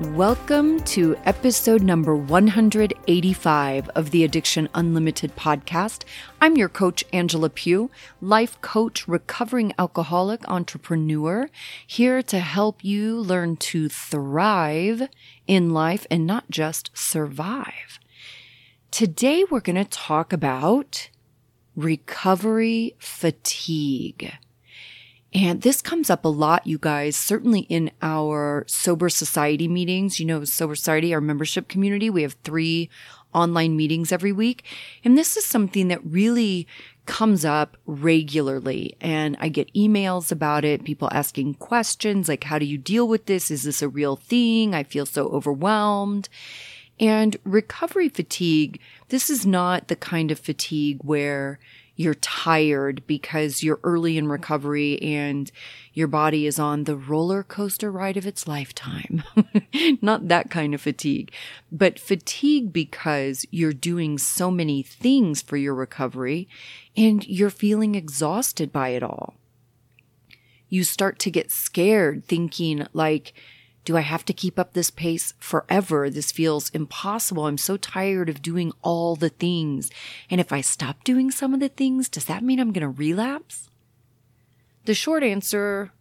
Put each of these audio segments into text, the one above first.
Welcome to episode number 185 of the Addiction Unlimited podcast. I'm your coach, Angela Pugh, life coach, recovering alcoholic entrepreneur, here to help you learn to thrive in life and not just survive. Today, we're going to talk about recovery fatigue. And this comes up a lot, you guys, certainly in our Sober Society meetings. You know, Sober Society, our membership community, we have three online meetings every week. And this is something that really comes up regularly. And I get emails about it, people asking questions like, how do you deal with this? Is this a real thing? I feel so overwhelmed. And recovery fatigue, this is not the kind of fatigue where you're tired because you're early in recovery and your body is on the roller coaster ride of its lifetime. Not that kind of fatigue, but fatigue because you're doing so many things for your recovery and you're feeling exhausted by it all. You start to get scared thinking like, do I have to keep up this pace forever? This feels impossible. I'm so tired of doing all the things. And if I stop doing some of the things, does that mean I'm going to relapse? The short answer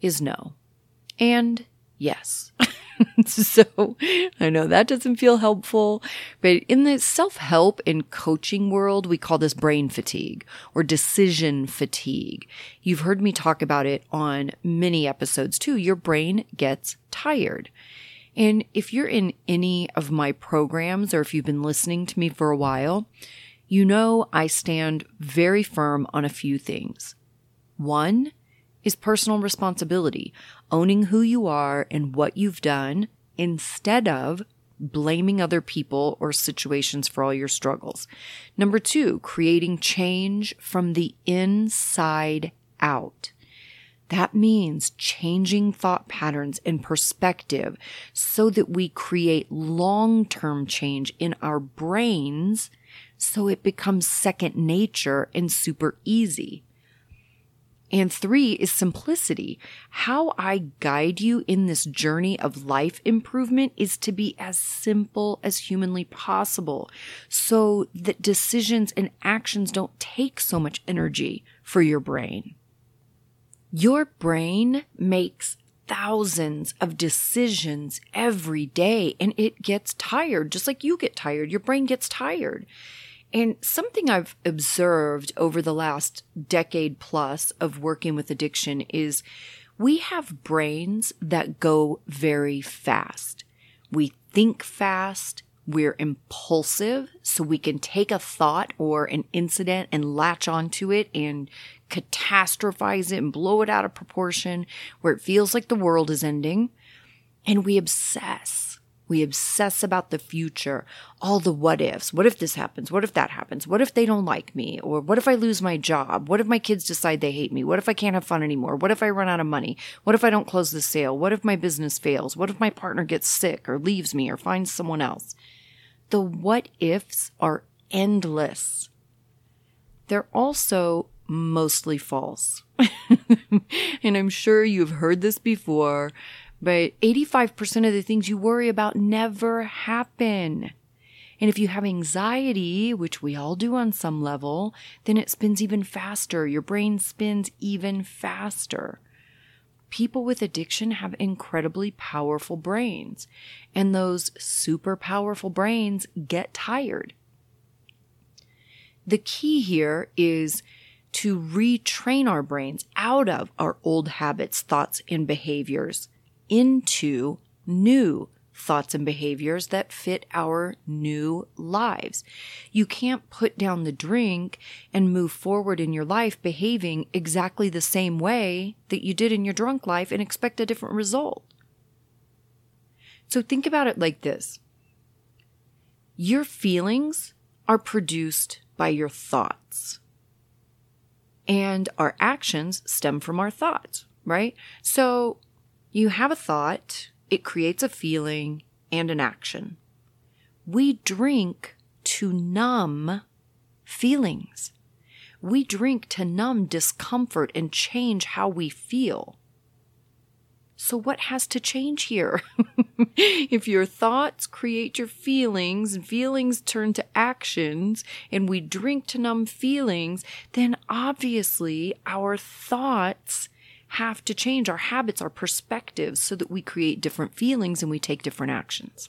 is no. And yes. so I know that doesn't feel helpful, but in the self help and coaching world, we call this brain fatigue or decision fatigue. You've heard me talk about it on many episodes too. Your brain gets tired. And if you're in any of my programs or if you've been listening to me for a while, you know I stand very firm on a few things. One, is personal responsibility, owning who you are and what you've done instead of blaming other people or situations for all your struggles. Number two, creating change from the inside out. That means changing thought patterns and perspective so that we create long term change in our brains so it becomes second nature and super easy. And three is simplicity. How I guide you in this journey of life improvement is to be as simple as humanly possible so that decisions and actions don't take so much energy for your brain. Your brain makes thousands of decisions every day and it gets tired, just like you get tired. Your brain gets tired. And something I've observed over the last decade plus of working with addiction is we have brains that go very fast. We think fast. We're impulsive, so we can take a thought or an incident and latch onto it and catastrophize it and blow it out of proportion where it feels like the world is ending. And we obsess we obsess about the future, all the what ifs. What if this happens? What if that happens? What if they don't like me? Or what if I lose my job? What if my kids decide they hate me? What if I can't have fun anymore? What if I run out of money? What if I don't close the sale? What if my business fails? What if my partner gets sick or leaves me or finds someone else? The what ifs are endless. They're also mostly false. and I'm sure you've heard this before, but 85% of the things you worry about never happen. And if you have anxiety, which we all do on some level, then it spins even faster. Your brain spins even faster. People with addiction have incredibly powerful brains, and those super powerful brains get tired. The key here is to retrain our brains out of our old habits, thoughts, and behaviors into new thoughts and behaviors that fit our new lives. You can't put down the drink and move forward in your life behaving exactly the same way that you did in your drunk life and expect a different result. So think about it like this. Your feelings are produced by your thoughts. And our actions stem from our thoughts, right? So you have a thought, it creates a feeling and an action. We drink to numb feelings. We drink to numb discomfort and change how we feel. So, what has to change here? if your thoughts create your feelings and feelings turn to actions and we drink to numb feelings, then obviously our thoughts have to change. Our habits, our perspectives, so that we create different feelings and we take different actions.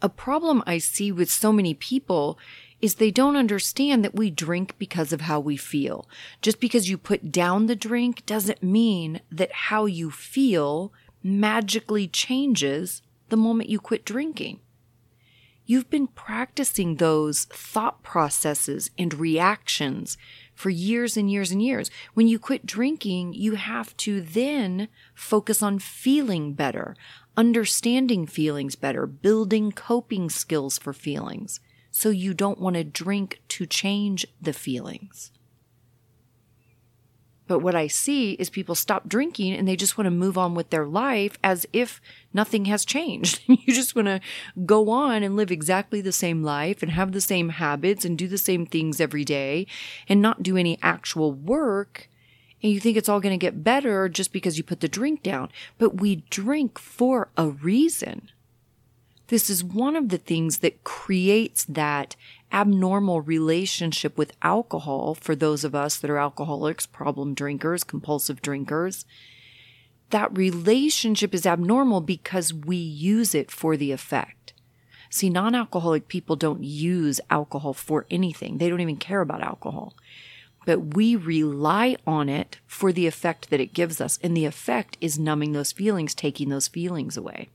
A problem I see with so many people is they don't understand that we drink because of how we feel. Just because you put down the drink doesn't mean that how you feel magically changes the moment you quit drinking. You've been practicing those thought processes and reactions for years and years and years. When you quit drinking, you have to then focus on feeling better, understanding feelings better, building coping skills for feelings so you don't want to drink to change the feelings. But what I see is people stop drinking and they just want to move on with their life as if nothing has changed. you just want to go on and live exactly the same life and have the same habits and do the same things every day and not do any actual work. And you think it's all going to get better just because you put the drink down. But we drink for a reason. This is one of the things that creates that abnormal relationship with alcohol for those of us that are alcoholics, problem drinkers, compulsive drinkers. That relationship is abnormal because we use it for the effect. See, non alcoholic people don't use alcohol for anything, they don't even care about alcohol. But we rely on it for the effect that it gives us. And the effect is numbing those feelings, taking those feelings away.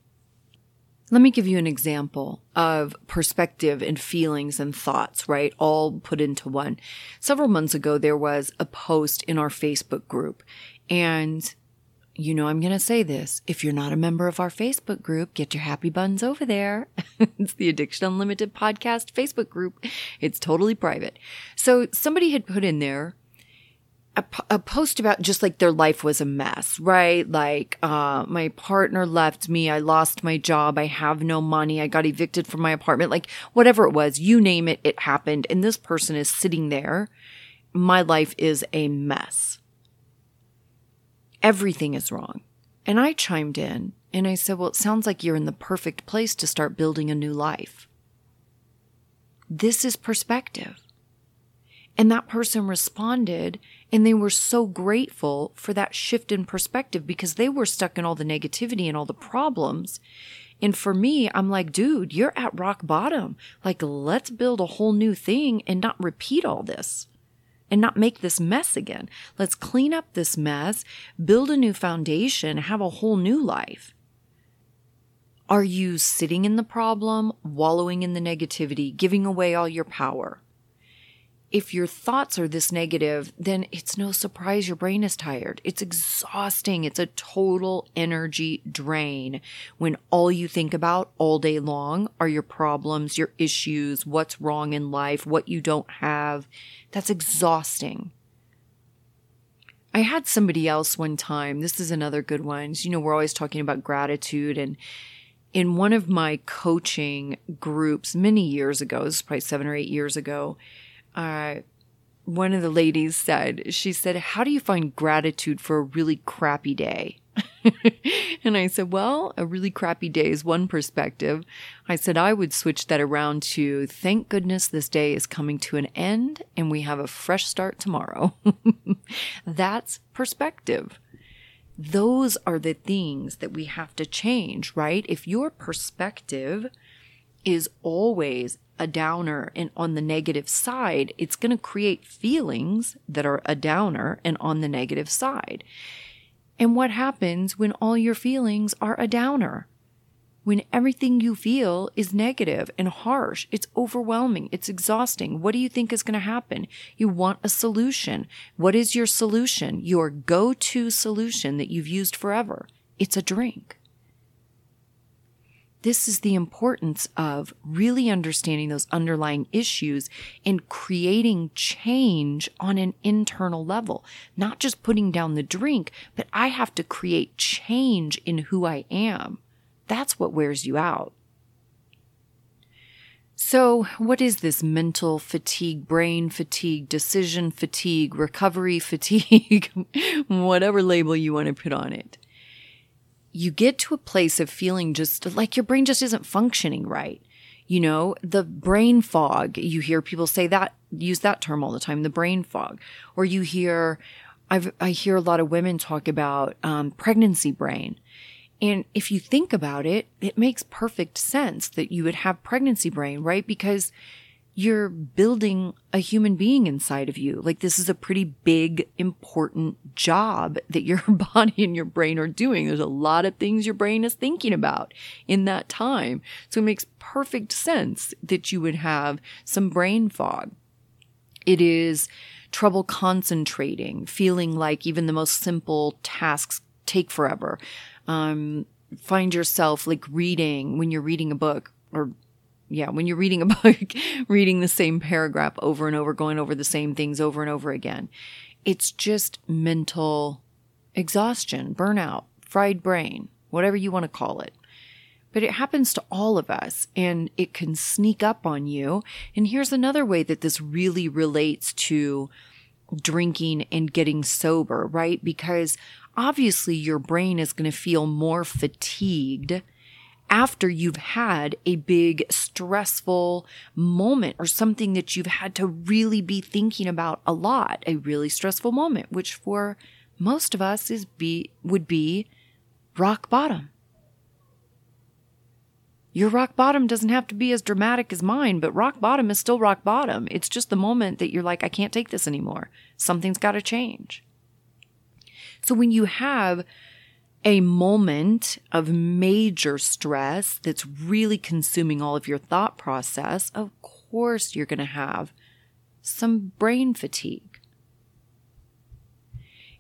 Let me give you an example of perspective and feelings and thoughts, right? All put into one. Several months ago, there was a post in our Facebook group. And, you know, I'm going to say this. If you're not a member of our Facebook group, get your happy buns over there. it's the Addiction Unlimited podcast Facebook group. It's totally private. So somebody had put in there, a, a, post about just like their life was a mess, right? Like, uh, my partner left me. I lost my job. I have no money. I got evicted from my apartment. Like, whatever it was, you name it, it happened. And this person is sitting there. My life is a mess. Everything is wrong. And I chimed in and I said, well, it sounds like you're in the perfect place to start building a new life. This is perspective. And that person responded and they were so grateful for that shift in perspective because they were stuck in all the negativity and all the problems. And for me, I'm like, dude, you're at rock bottom. Like, let's build a whole new thing and not repeat all this and not make this mess again. Let's clean up this mess, build a new foundation, have a whole new life. Are you sitting in the problem, wallowing in the negativity, giving away all your power? If your thoughts are this negative, then it's no surprise your brain is tired. It's exhausting. It's a total energy drain when all you think about all day long are your problems, your issues, what's wrong in life, what you don't have. That's exhausting. I had somebody else one time. This is another good one. You know, we're always talking about gratitude and in one of my coaching groups many years ago, this is probably seven or eight years ago, uh, one of the ladies said, she said, How do you find gratitude for a really crappy day? and I said, Well, a really crappy day is one perspective. I said, I would switch that around to thank goodness this day is coming to an end and we have a fresh start tomorrow. That's perspective. Those are the things that we have to change, right? If your perspective is always a downer and on the negative side, it's going to create feelings that are a downer and on the negative side. And what happens when all your feelings are a downer? When everything you feel is negative and harsh, it's overwhelming, it's exhausting. What do you think is going to happen? You want a solution. What is your solution? Your go to solution that you've used forever? It's a drink. This is the importance of really understanding those underlying issues and creating change on an internal level, not just putting down the drink, but I have to create change in who I am. That's what wears you out. So, what is this mental fatigue, brain fatigue, decision fatigue, recovery fatigue, whatever label you want to put on it? You get to a place of feeling just like your brain just isn't functioning right. You know, the brain fog, you hear people say that, use that term all the time, the brain fog. Or you hear, I've, I hear a lot of women talk about um, pregnancy brain. And if you think about it, it makes perfect sense that you would have pregnancy brain, right? Because you're building a human being inside of you. Like this is a pretty big, important job that your body and your brain are doing. There's a lot of things your brain is thinking about in that time. So it makes perfect sense that you would have some brain fog. It is trouble concentrating, feeling like even the most simple tasks take forever. Um, find yourself like reading when you're reading a book or yeah, when you're reading a book, reading the same paragraph over and over, going over the same things over and over again, it's just mental exhaustion, burnout, fried brain, whatever you want to call it. But it happens to all of us and it can sneak up on you. And here's another way that this really relates to drinking and getting sober, right? Because obviously your brain is going to feel more fatigued after you've had a big stressful moment or something that you've had to really be thinking about a lot, a really stressful moment, which for most of us is be would be rock bottom. Your rock bottom doesn't have to be as dramatic as mine, but rock bottom is still rock bottom. It's just the moment that you're like, I can't take this anymore. Something's got to change. So when you have a moment of major stress that's really consuming all of your thought process, of course you're going to have some brain fatigue.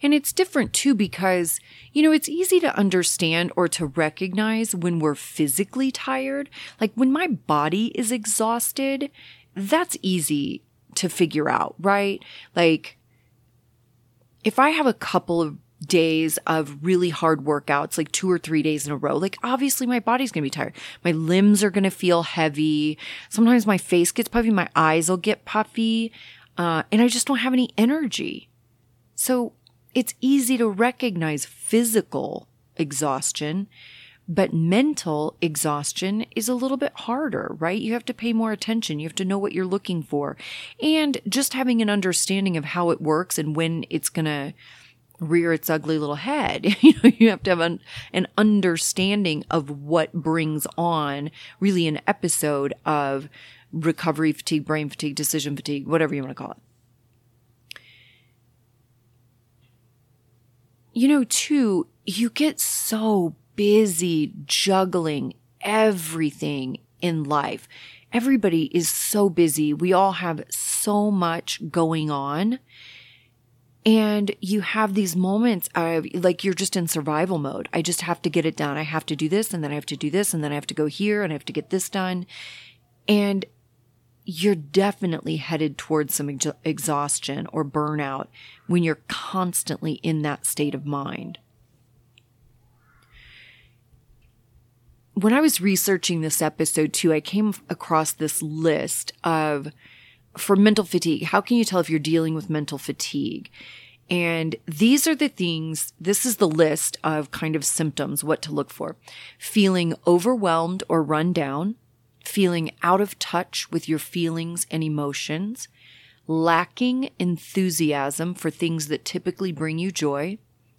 And it's different too because, you know, it's easy to understand or to recognize when we're physically tired. Like when my body is exhausted, that's easy to figure out, right? Like if I have a couple of days of really hard workouts, like two or three days in a row, like obviously my body's to be tired. My limbs are to feel heavy. Sometimes my face gets puffy. My eyes will get puffy. Uh, and I just don't have any energy. So it's easy to recognize physical exhaustion, but mental exhaustion is a little bit harder, right? You have to pay more attention. You have to know what you're looking for. And just having an understanding of how it works and when it's going to rear its ugly little head. you know, you have to have an, an understanding of what brings on really an episode of recovery fatigue, brain fatigue, decision fatigue, whatever you want to call it. You know, too, you get so busy juggling everything in life. Everybody is so busy. We all have so much going on and you have these moments of like you're just in survival mode. I just have to get it done. I have to do this and then I have to do this and then I have to go here and I have to get this done. And you're definitely headed towards some ex- exhaustion or burnout when you're constantly in that state of mind. When I was researching this episode too, I came across this list of for mental fatigue, how can you tell if you're dealing with mental fatigue? And these are the things, this is the list of kind of symptoms, what to look for. Feeling overwhelmed or run down, feeling out of touch with your feelings and emotions, lacking enthusiasm for things that typically bring you joy,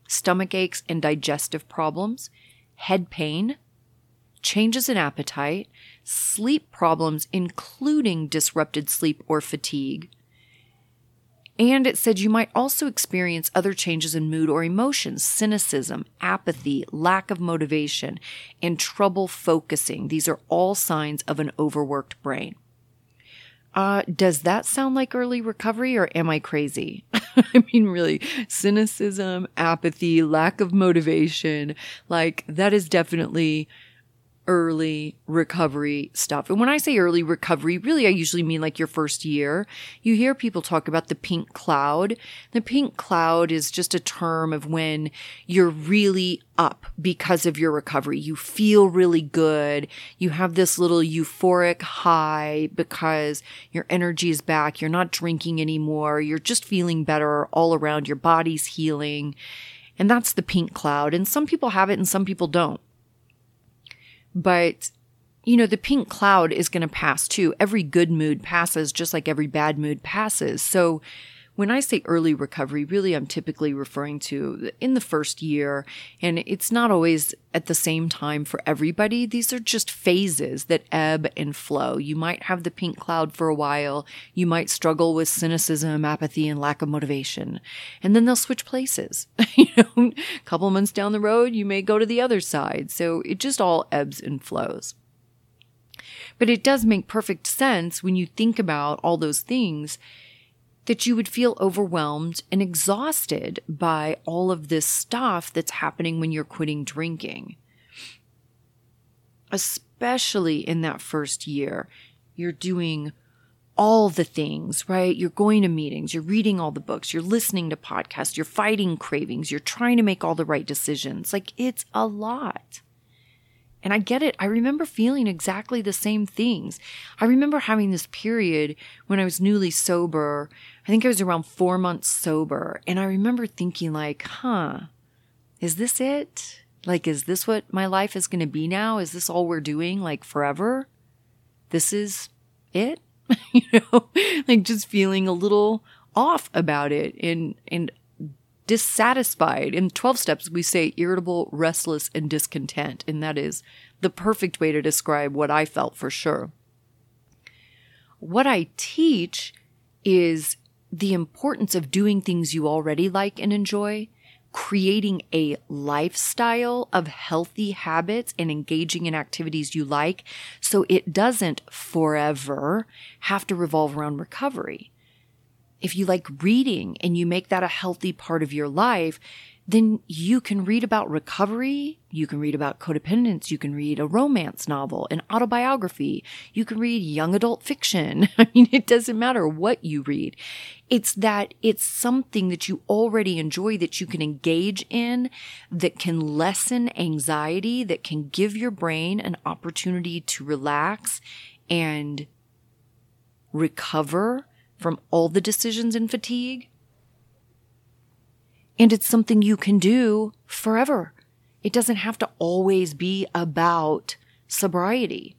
stomach aches and digestive problems, head pain, changes in appetite, sleep problems, including disrupted sleep or fatigue. And it said you might also experience other changes in mood or emotions, cynicism, apathy, lack of motivation, and trouble focusing. These are all signs of an overworked brain. Uh, does that sound like early recovery or am I crazy? I mean, really, cynicism, apathy, lack of motivation, like that is definitely early recovery stuff. And when I say early recovery, really, I usually mean like your first year. You hear people talk about the pink cloud. The pink cloud is just a term of when you're really up because of your recovery. You feel really good. You have this little euphoric high because your energy is back. You're not drinking anymore. You're just feeling better all around. Your body's healing. And that's the pink cloud. And some people have it and some people don't. But, you know, the pink cloud is going to pass too. Every good mood passes just like every bad mood passes. So, when I say early recovery, really I'm typically referring to in the first year, and it's not always at the same time for everybody. These are just phases that ebb and flow. You might have the pink cloud for a while, you might struggle with cynicism, apathy, and lack of motivation, and then they'll switch places. you know, a couple months down the road, you may go to the other side. So it just all ebbs and flows. But it does make perfect sense when you think about all those things that you would feel overwhelmed and exhausted by all of this stuff that's happening when you're quitting drinking. Especially in that first year, you're doing all the things, right? You're going to meetings, you're reading all the books, you're listening to podcasts, you're fighting cravings, you're trying to make all the right decisions. Like it's a lot. And I get it. I remember feeling exactly the same things. I remember having this period when I was newly sober. I think I was around four months sober. And I remember thinking, like, huh, is this it? Like, is this what my life is going to be now? Is this all we're doing, like, forever? This is it? you know, like just feeling a little off about it. And, and dissatisfied. In 12 steps, we say irritable, restless, and discontent. And that is the perfect way to describe what I felt for sure. What I teach is the importance of doing things you already like and enjoy, creating a lifestyle of healthy habits and engaging in activities you like so it doesn't forever have to revolve around recovery if you like reading and you make that a healthy part of your life, then you can read about recovery. You can read about codependence. You can read a romance novel, an autobiography. You can read young adult fiction. I mean, it doesn't matter what you read. It's that it's something that you already enjoy that you can engage in that can lessen anxiety, that can give your brain an opportunity to relax and recover from all the decisions and fatigue. And it's something you can do forever. It doesn't have to always be about sobriety.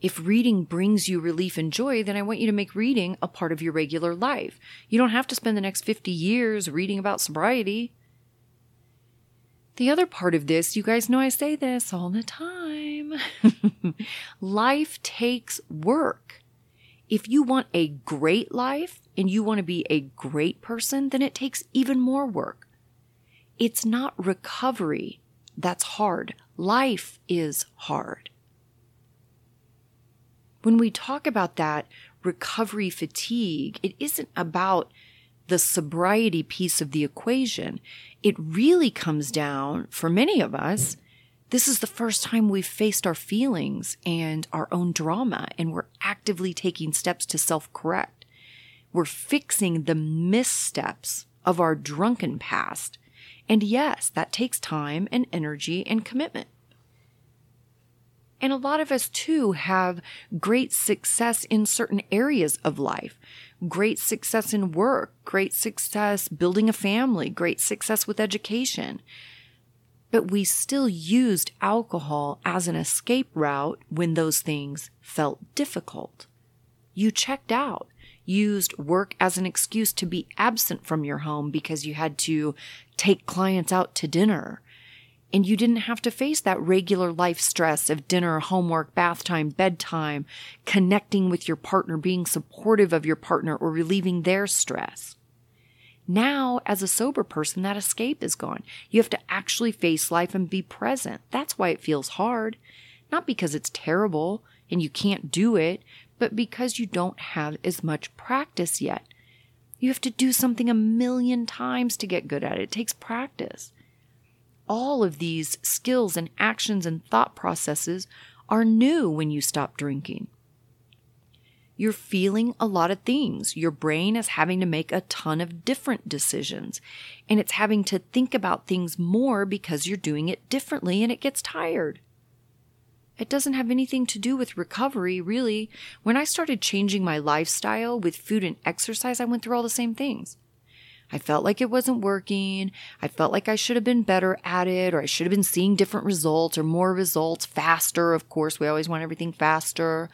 If reading brings you relief and joy, then I want you to make reading a part of your regular life. You don't have to spend the next 50 years reading about sobriety. The other part of this, you guys know I say this all the time. life takes work. If you want a great life and you want to be a great person, then it takes even more work. It's not recovery that's hard. Life is hard. When we talk about that recovery fatigue, it isn't about the sobriety piece of the equation, it really comes down for many of us. This is the first time we've faced our feelings and our own drama, and we're actively taking steps to self correct. We're fixing the missteps of our drunken past. And yes, that takes time and energy and commitment. And a lot of us too have great success in certain areas of life great success in work, great success building a family, great success with education. But we still used alcohol as an escape route when those things felt difficult. You checked out, used work as an excuse to be absent from your home because you had to take clients out to dinner and you didn't have to face that regular life stress of dinner, homework, bath time, bedtime, connecting with your partner, being supportive of your partner, or relieving their stress. Now, as a sober person, that escape is gone. You have to actually face life and be present. That's why it feels hard. Not because it's terrible and you can't do it, but because you don't have as much practice yet. You have to do something a million times to get good at it. It takes practice all of these skills and actions and thought processes are new when you stop drinking. You're feeling a lot of things. Your brain is having to make a ton of different decisions, and it's having to think about things more because you're doing it differently and it gets tired. It doesn't have anything to do with recovery, really. When I started changing my lifestyle with food and exercise, I went through all the same things. I felt like it wasn't working. I felt like I should have been better at it, or I should have been seeing different results or more results faster. Of course, we always want everything faster.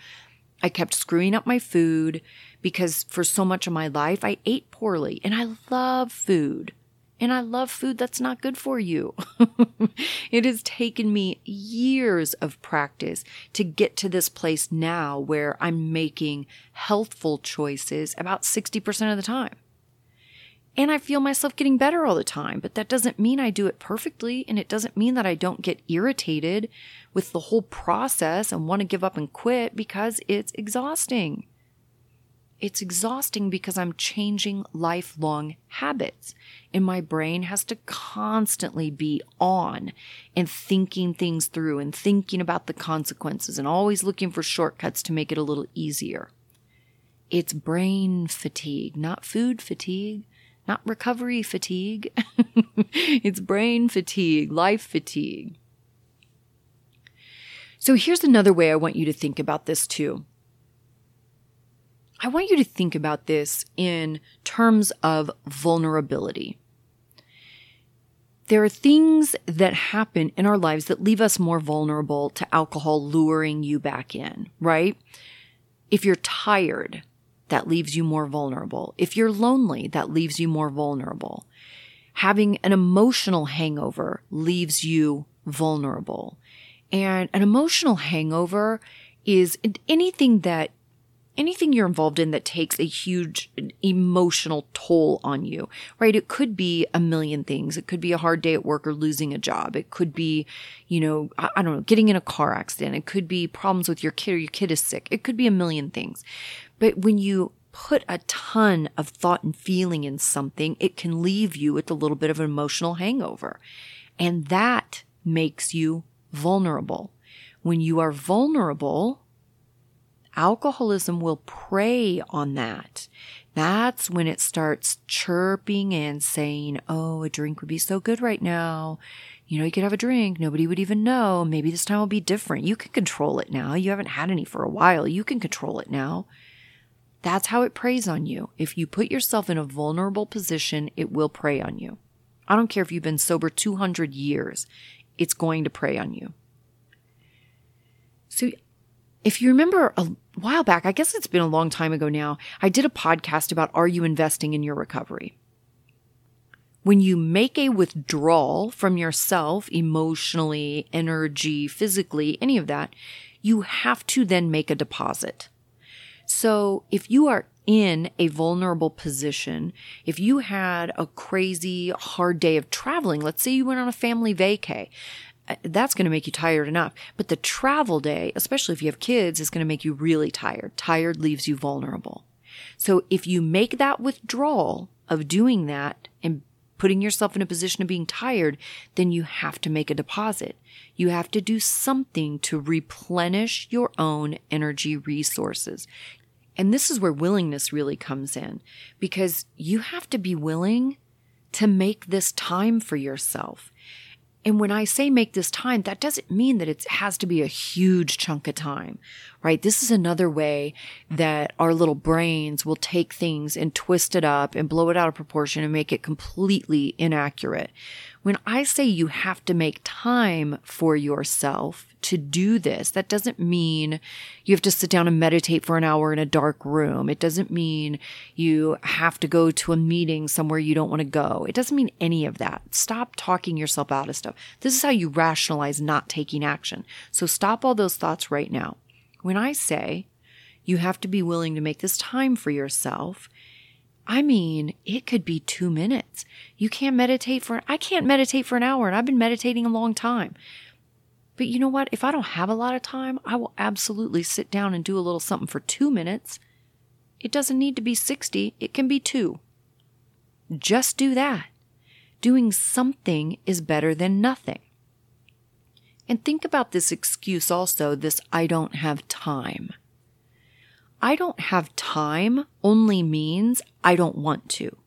I kept screwing up my food because for so much of my life, I ate poorly and I love food. And I love food that's not good for you. it has taken me years of practice to get to this place now where I'm making healthful choices about 60% of the time. And I feel myself getting better all the time, but that doesn't mean I do it perfectly. And it doesn't mean that I don't get irritated with the whole process and want to give up and quit because it's exhausting. It's exhausting because I'm changing lifelong habits and my brain has to constantly be on and thinking things through and thinking about the consequences and always looking for shortcuts to make it a little easier. It's brain fatigue, not food fatigue not recovery fatigue. it's brain fatigue, life fatigue. So here's another way I want you to think about this too. I want you to think about this in terms of vulnerability. There are things that happen in our lives that leave us more vulnerable to alcohol luring you back in, right? If you're tired, that leaves you more vulnerable. If you're lonely, that leaves you more vulnerable. Having an emotional hangover leaves you vulnerable. And an emotional hangover is anything that anything you're involved in that takes a huge emotional toll on you, right? It could be a million things. It could be a hard day at work or losing a job. It could be, you know, I, don't know, getting in a car accident. It could be problems with your kid or your kid is sick. It could be a million things. But when you put a ton of thought and feeling in something, it can leave you with a little bit of an emotional hangover. And that makes you vulnerable. When you are vulnerable, alcoholism will prey on that. That's when it starts chirping and saying, Oh, a drink would be so good right now. You know, you could have a drink. Nobody would even know. Maybe this time will be different. You can control it now. You haven't had any for a while. You can control it now. That's how it preys on you. If you put yourself in a vulnerable position, it will prey on you. I don't care if you've been sober 200 years, it's going to prey on you. So, if you remember a while back, I guess it's been a long time ago now, I did a podcast about are you investing in your recovery? When you make a withdrawal from yourself, emotionally, energy, physically, any of that, you have to then make a deposit. So if you are in a vulnerable position, if you had a crazy hard day of traveling, let's say you went on a family vacay, uh, that's going to make you tired enough. But the travel day, especially if you have kids, is going to make you really tired. Tired leaves you vulnerable. So if you make that withdrawal of doing that and putting yourself in a position of being tired, then you have to make a deposit. You have to do something to replenish your own energy resources. And this is where willingness really comes in because you have to be willing to make this time for yourself. And when I say make this time, that doesn't mean that it has to be a huge chunk of time, right? This is another way that our little brains will take things and twist it up and blow it out of proportion and make it completely inaccurate. When I say you have to make time for yourself to do this, that doesn't mean you have to sit down and meditate for an hour in a dark room. It doesn't mean you have to go to a meeting somewhere you don't want to go. It doesn't mean any of that. Stop talking yourself out of stuff. This is how you rationalize not taking action. So stop all those thoughts right now. When I say you have to be willing to make this time for yourself, I mean, it could be two minutes. You can't meditate for, I can't meditate for an hour and I've been meditating a long time. But you know what? If I don't have a lot of time, I will absolutely sit down and do a little something for two minutes. It doesn't need to be 60, it can be two. Just do that. doing something is better than nothing. And think about this excuse also this I don't have time. I don't have time only means I don't want to.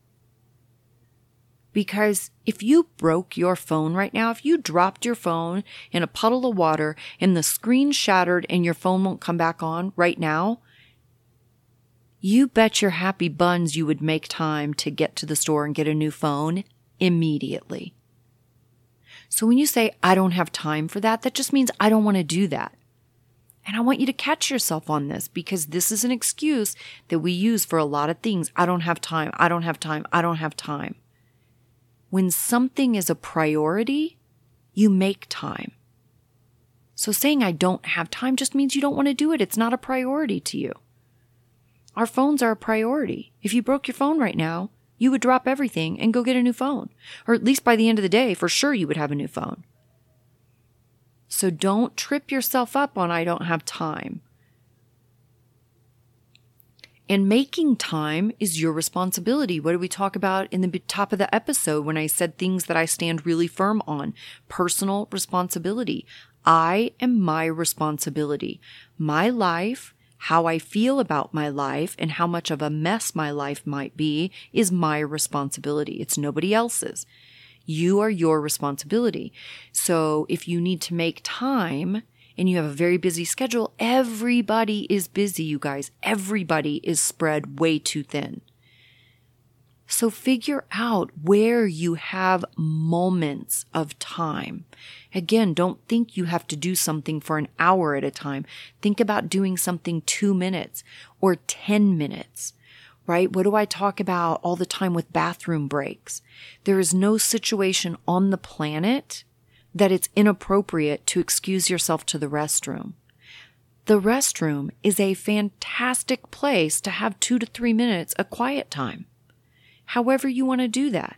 Because if you broke your phone right now, if you dropped your phone in a puddle of water and the screen shattered and your phone won't come back on right now, you bet your happy buns you would make time to get to the store and get a new phone immediately. So when you say, I don't have time for that, that just means I don't want to do that. And I want you to catch yourself on this because this is an excuse that we use for a lot of things. I don't have time. I don't have time. I don't have time. When something is a priority, you make time. So saying I don't have time just means you don't want to do it. It's not a priority to you. Our phones are a priority. If you broke your phone right now, you would drop everything and go get a new phone. Or at least by the end of the day, for sure you would have a new phone. So don't trip yourself up on I don't have time. And making time is your responsibility. What did we talk about in the top of the episode when I said things that I stand really firm on? Personal responsibility. I am my responsibility. My life, how I feel about my life, and how much of a mess my life might be is my responsibility. It's nobody else's. You are your responsibility. So if you need to make time and you have a very busy schedule, everybody is busy, you guys. Everybody is spread way too thin. So figure out where you have moments of time. Again, don't think you have to do something for an hour at a time. Think about doing something two minutes or 10 minutes right? What do I talk about all the time with bathroom breaks? There is no situation on the planet that it's inappropriate to excuse yourself to the restroom. The restroom is a fantastic place to have two to three minutes of quiet time. However, you want to do that.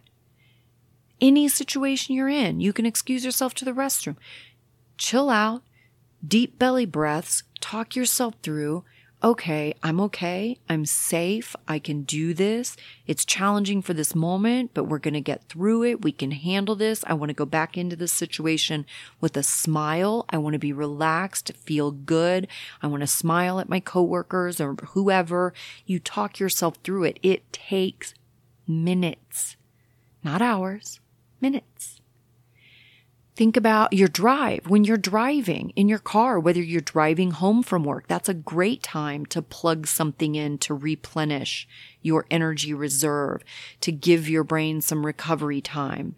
Any situation you're in, you can excuse yourself to the restroom. Chill out, deep belly breaths, talk yourself through, okay, I'm okay. I'm safe. I can do this. It's challenging for this moment, but we're going to get through it. We can handle this. I want to go back into this situation with a smile. I want to be relaxed, feel good. I want to smile at my coworkers or whoever. You talk yourself through it. It takes minutes, not hours, minutes. Think about your drive when you're driving in your car, whether you're driving home from work. That's a great time to plug something in to replenish your energy reserve, to give your brain some recovery time.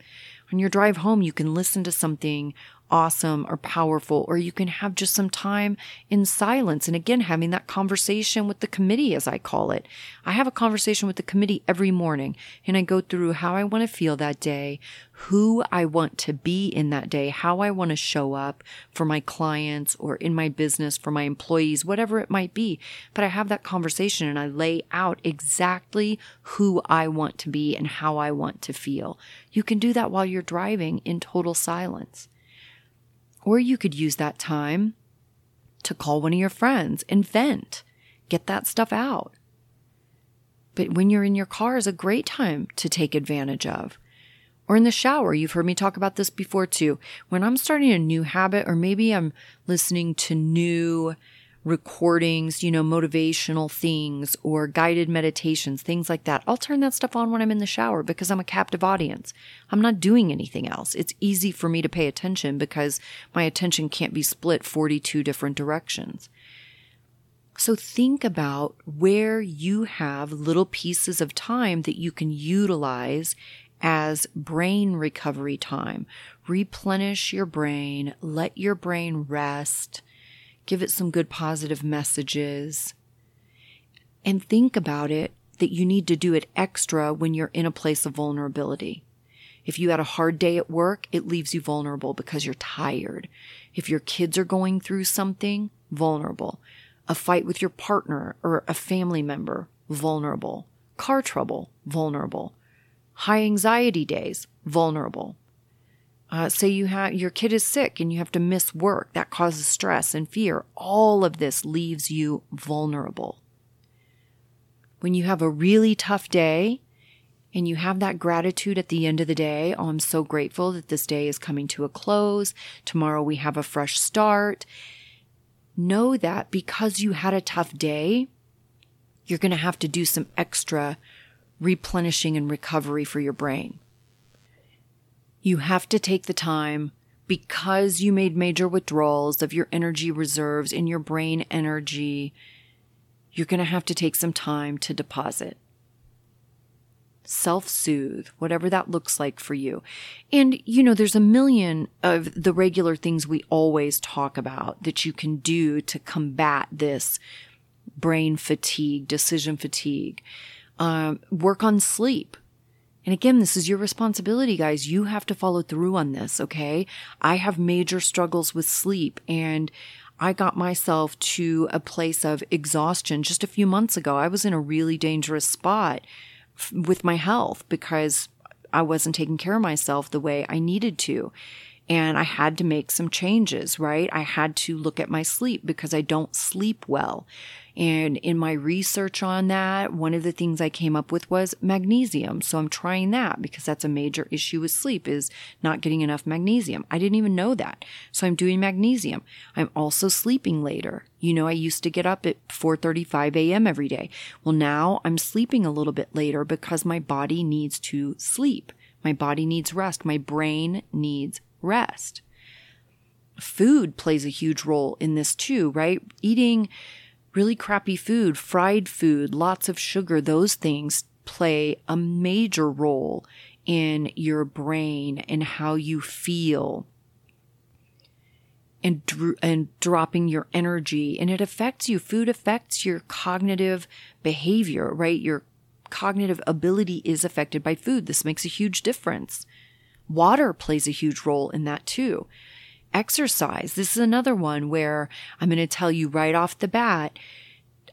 On your drive home, you can listen to something awesome or powerful, or you can have just some time in silence. And again, having that conversation with the committee, as I call it. I have a conversation with the committee every morning and I go through how I want to feel that day, who I want to be in that day, how I want to show up for my clients or in my business, for my employees, whatever it might be. But I have that conversation and I lay out exactly who I want to be and how I want to feel. You can do that while you're driving in total silence. Or you could use that time to call one of your friends and vent, get that stuff out. But when you're in your car is a great time to take advantage of. Or in the shower, you've heard me talk about this before too. When I'm starting a new habit, or maybe I'm listening to new recordings, you know, motivational things or guided meditations, things like that. I'll turn that stuff on when I'm in the shower because I'm a captive audience. I'm not doing anything else. It's easy for me to pay attention because my attention can't be split 42 different directions. So think about where you have little pieces of time that you can utilize as brain recovery time. Replenish your brain, let your brain rest give it some good positive messages, and think about it that you need to do it extra when you're in a place of vulnerability. If you had a hard day at work, it leaves you vulnerable because you're tired. If your kids are going through something, vulnerable. A fight with your partner or a family member, vulnerable. Car trouble, vulnerable. High anxiety days, vulnerable. Uh, say you have your kid is sick and you have to miss work. That causes stress and fear. All of this leaves you vulnerable. When you have a really tough day, and you have that gratitude at the end of the day. Oh, I'm so grateful that this day is coming to a close. Tomorrow we have a fresh start. Know that because you had a tough day, you're going to have to do some extra replenishing and recovery for your brain. You have to take the time because you made major withdrawals of your energy reserves in your brain energy. You're going to have to take some time to deposit self soothe, whatever that looks like for you. And, you know, there's a million of the regular things we always talk about that you can do to combat this brain fatigue, decision fatigue. Um, work on sleep. And again, this is your responsibility, guys. You have to follow through on this, okay? I have major struggles with sleep and I got myself to a place of exhaustion just a few months ago. I was in a really dangerous spot with my health because I wasn't taking care of myself the way I needed to. And I had to make some changes, right? I had to look at my sleep because I don't sleep well. And in my research on that, one of the things I came up with was magnesium. So I'm trying that because that's a major issue with sleep is not getting enough magnesium. I didn't even know that. So I'm doing magnesium. I'm also sleeping later. You know, I used to get up at 4:35 a.m. every day. Well, now I'm sleeping a little bit later because my body needs to sleep. My body needs rest. My brain needs rest. Food plays a huge role in this too, right? Eating really crappy food, fried food, lots of sugar, those things play a major role in your brain and how you feel and and dropping your energy. And it affects you. Food affects your cognitive behavior right? Your cognitive ability is affected by food. This makes a huge difference water plays a huge role in that too exercise. This is another one where I'm going to tell you right off the bat,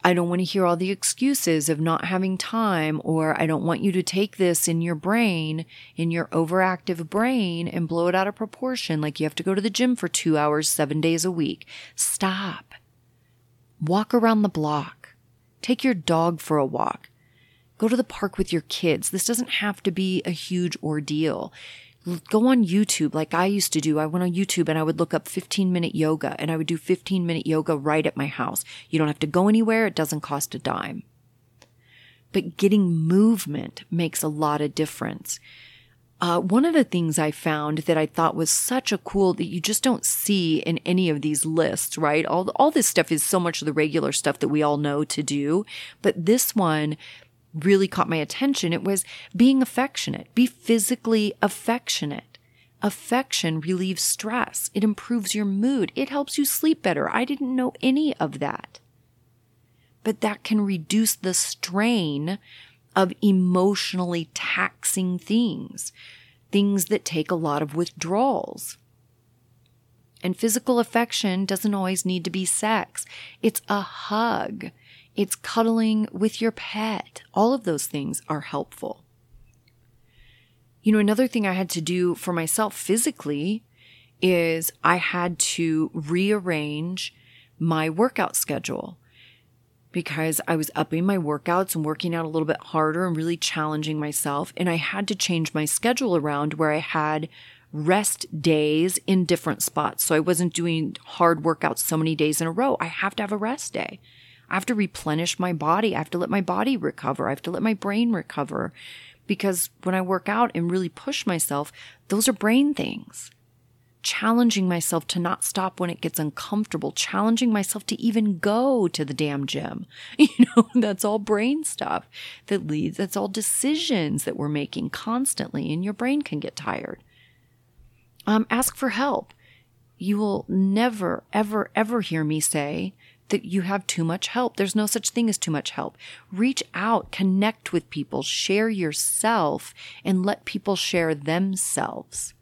I don't want to hear all the excuses of not having time, or I don't want you to take this in your brain, in your overactive brain, and blow it out of proportion. Like you have to go to the gym for two hours, seven days a week. Stop. Walk around the block. Take your dog for a walk. Go to the park with your kids. This doesn't have to be a huge ordeal go on YouTube like I used to do. I went on YouTube and I would look up 15 minute yoga and I would do 15 minute yoga right at my house. You don't have to go anywhere. It doesn't cost a dime. But getting movement makes a lot of difference. Uh, one of the things I found that I thought was such a cool that you just don't see in any of these lists, right? All, all this stuff is so much of the regular stuff that we all know to do. But this one, really caught my attention. It was being affectionate. Be physically affectionate. Affection relieves stress. It improves your mood. It helps you sleep better. I didn't know any of that. But that can reduce the strain of emotionally taxing things, things that take a lot of withdrawals. And physical affection doesn't always need to be sex. It's a hug. It's cuddling with your pet. All of those things are helpful. You know, another thing I had to do for myself physically is I had to rearrange my workout schedule because I was upping my workouts and working out a little bit harder and really challenging myself. And I had to change my schedule around where I had rest days in different spots. So I wasn't doing hard workouts so many days in a row. I have to have a rest day. I have to replenish my body. I have to let my body recover. I have to let my brain recover. Because when I work out and really push myself, those are brain things. Challenging myself to not stop when it gets uncomfortable, challenging myself to even go to the damn gym. You know, that's all brain stuff that leads, that's all decisions that we're making constantly, and your brain can get tired. Um, ask for help. You will never, ever, ever hear me say that you have too much help. There's no such thing as too much help. Reach out, connect with people, share yourself, and let people share themselves.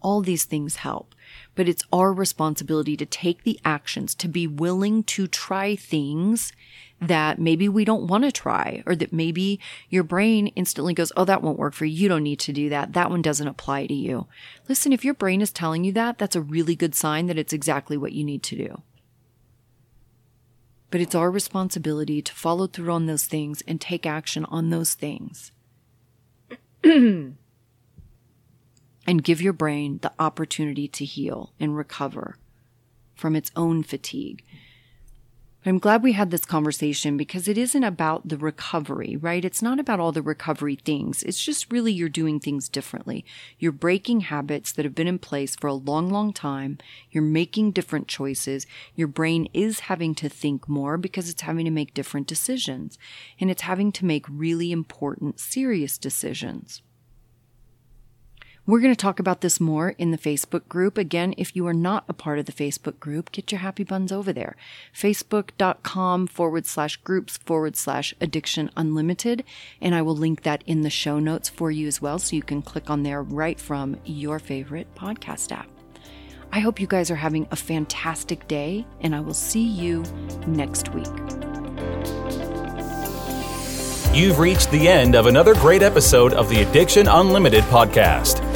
All these things help, but it's our responsibility to take the actions, to be willing to try things that maybe we don't want to try, or that maybe your brain instantly goes, Oh, that won't work for you. You don't need to do that. That one doesn't apply to you. Listen, if your brain is telling you that, that's a really good sign that it's exactly what you need to do. But it's our responsibility to follow through on those things and take action on those things. and give your brain the opportunity to heal and recover from its own fatigue. I'm glad we had this conversation because it isn't about the recovery, right? It's not about all the recovery things. It's just really you're doing things differently. You're breaking habits that have been in place for a long, long time. You're making different choices. Your brain is having to think more because it's having to make different decisions and it's having to make really important, serious decisions. We're going to talk about this more in the Facebook group. Again, if you are not a part of the Facebook group, get your happy buns over there. Facebook.com forward slash groups forward slash addiction unlimited. And I will link that in the show notes for you as well. So you can click on there right from your favorite podcast app. I hope you guys are having a fantastic day, and I will see you next week. You've reached the end of another great episode of the Addiction Unlimited podcast